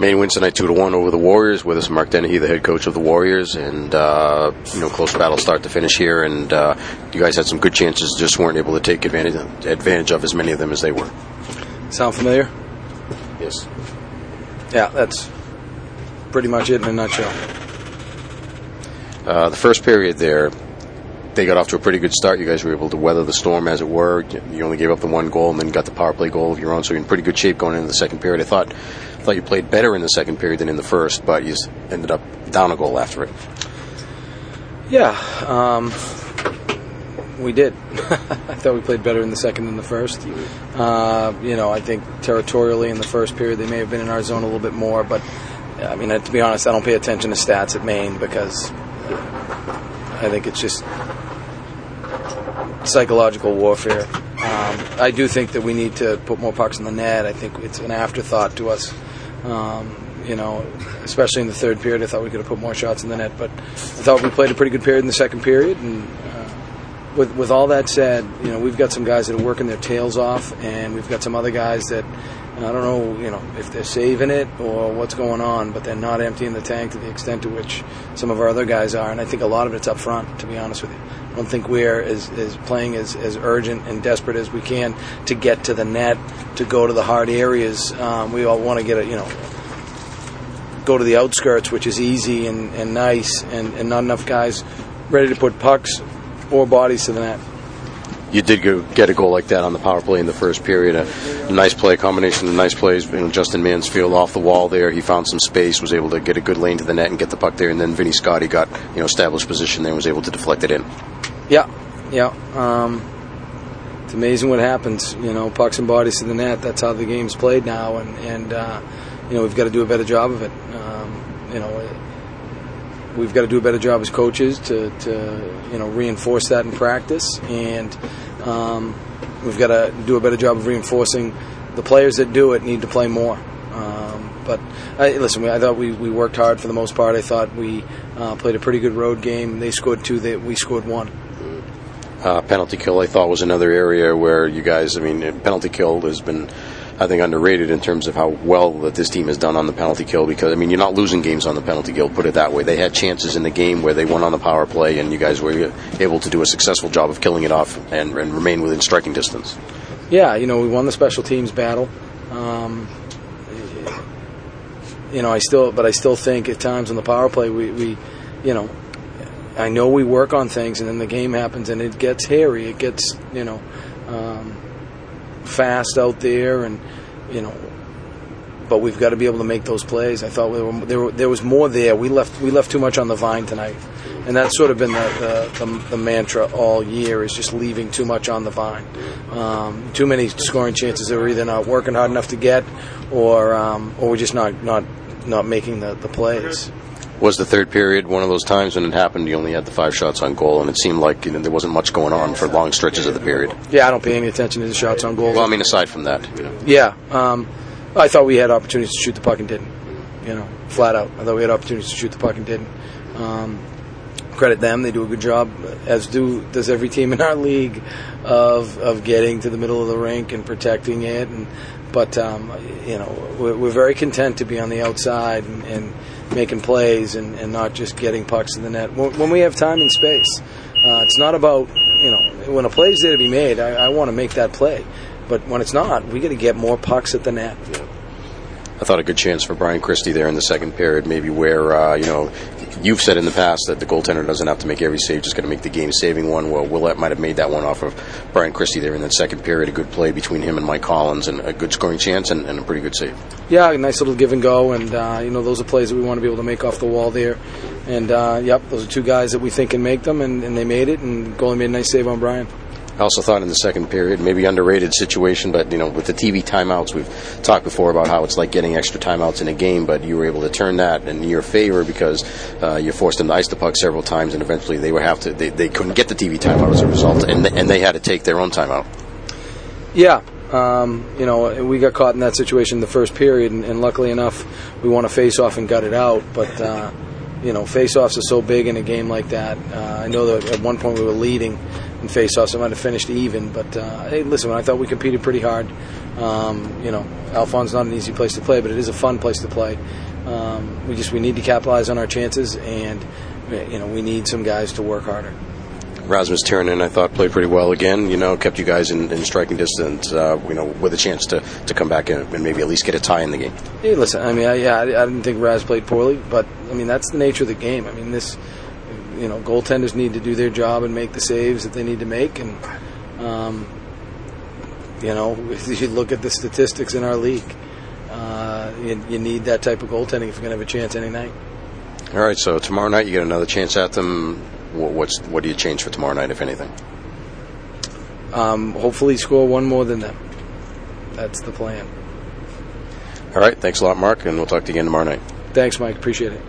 Maine wins tonight two to one over the Warriors. With us, Mark Dennehy, the head coach of the Warriors, and uh, you know close battle start to finish here. And uh, you guys had some good chances, just weren't able to take advantage advantage of as many of them as they were. Sound familiar? Yes. Yeah, that's pretty much it in a nutshell. Uh, the first period there, they got off to a pretty good start. You guys were able to weather the storm, as it were. You only gave up the one goal, and then got the power play goal of your own. So you're in pretty good shape going into the second period. I thought, thought you played better in the second period than in the first, but you ended up down a goal after it. Yeah, um, we did. I thought we played better in the second than the first. Uh, you know, I think territorially in the first period they may have been in our zone a little bit more, but I mean, to be honest, I don't pay attention to stats at Maine because I think it's just psychological warfare. Um, I do think that we need to put more pucks in the net. I think it's an afterthought to us. Um, you know, especially in the third period, I thought we could have put more shots in the net. But I thought we played a pretty good period in the second period. And uh, with with all that said, you know, we've got some guys that are working their tails off, and we've got some other guys that I don't know, you know, if they're saving it or what's going on, but they're not emptying the tank to the extent to which some of our other guys are. And I think a lot of it's up front, to be honest with you. I don't think we're as, as playing as, as urgent and desperate as we can to get to the net, to go to the hard areas. Um, we all want to get it, you know, go to the outskirts, which is easy and, and nice, and, and not enough guys ready to put pucks or bodies to the net you did go, get a goal like that on the power play in the first period. A, a nice play, combination of nice plays. You know, Justin Mansfield off the wall there. He found some space, was able to get a good lane to the net and get the puck there. And then Vinny Scotty got you know established position there and was able to deflect it in. Yeah, yeah. Um, it's amazing what happens. You know, pucks and bodies to the net. That's how the game's played now, and and uh, you know we've got to do a better job of it. Um, you know we've got to do a better job as coaches to, to you know reinforce that in practice, and um, we've got to do a better job of reinforcing the players that do it need to play more. Um, but I, listen, I thought we, we worked hard for the most part. I thought we uh, played a pretty good road game. They scored two. They, we scored one. Uh, penalty kill, I thought, was another area where you guys. I mean, penalty kill has been I think underrated in terms of how well that this team has done on the penalty kill. Because I mean, you're not losing games on the penalty kill. Put it that way. They had chances in the game where they won on the power play, and you guys were able to do a successful job of killing it off and, and remain within striking distance. Yeah, you know, we won the special teams battle. Um, you know, I still, but I still think at times on the power play, we, we, you know, I know we work on things, and then the game happens, and it gets hairy. It gets, you know. Um, fast out there, and you know, but we've got to be able to make those plays. I thought we were, there, there was more there. We left we left too much on the vine tonight, and that's sort of been the, the, the, the mantra all year is just leaving too much on the vine. Um, too many scoring chances that we're either not working hard enough to get, or um, or we're just not not not making the, the plays was the third period one of those times when it happened? You only had the five shots on goal, and it seemed like you know, there wasn't much going on for long stretches of the period. Yeah, I don't pay any attention to the shots on goal. Well, I mean, aside from that, you know. yeah, um, I thought we had opportunities to shoot the puck and didn't. You know, flat out. I thought we had opportunities to shoot the puck and didn't. Um, credit them; they do a good job, as do does every team in our league, of of getting to the middle of the rink and protecting it. And but um, you know, we're, we're, very content to be on the outside and, and making plays and, and, not just getting pucks in the net when, we have time and space. Uh, it's not about you know when a play is there to be made. I, I want to make that play, but when it's not, we got to get more pucks at the net. I thought a good chance for Brian Christie there in the second period, maybe where uh, you know you've said in the past that the goaltender doesn't have to make every save, just going to make the game saving one. Well, Ouellette might have made that one off of Brian Christie there in that second period. A good play between him and Mike Collins, and a good scoring chance, and, and a pretty good save. Yeah, a nice little give and go, and uh, you know those are plays that we want to be able to make off the wall there. And uh, yep, those are two guys that we think can make them, and, and they made it, and goalie made a nice save on Brian. I also thought in the second period, maybe underrated situation, but you know, with the TV timeouts, we've talked before about how it's like getting extra timeouts in a game, but you were able to turn that in your favor because uh, you forced them to ice the puck several times, and eventually they would have to. They, they couldn't get the TV timeout as a result, and they, and they had to take their own timeout. Yeah, um, you know, we got caught in that situation in the first period, and, and luckily enough, we won a face-off and got it out. But uh, you know, face-offs are so big in a game like that. Uh, I know that at one point we were leading in faceoffs. I might have finished even, but uh, hey, listen, I thought we competed pretty hard. Um, you know, Alfond's not an easy place to play, but it is a fun place to play. Um, we just we need to capitalize on our chances, and you know we need some guys to work harder. Rasmus Tirronen, I thought, played pretty well again. You know, kept you guys in, in striking distance. Uh, you know, with a chance to, to come back and, and, maybe at least get a tie in the game. Hey, listen, I mean, I, yeah, I, I didn't think Raz played poorly, but I mean that's the nature of the game. I mean, this, you know, goaltenders need to do their job and make the saves that they need to make, and um, you know, if you look at the statistics in our league, uh, you, you need that type of goaltending if you're going to have a chance any night. All right, so tomorrow night you get another chance at them what's what do you change for tomorrow night, if anything? Um, hopefully, score one more than them. That's the plan. All right. Thanks a lot, Mark, and we'll talk to you again tomorrow night. Thanks, Mike. Appreciate it.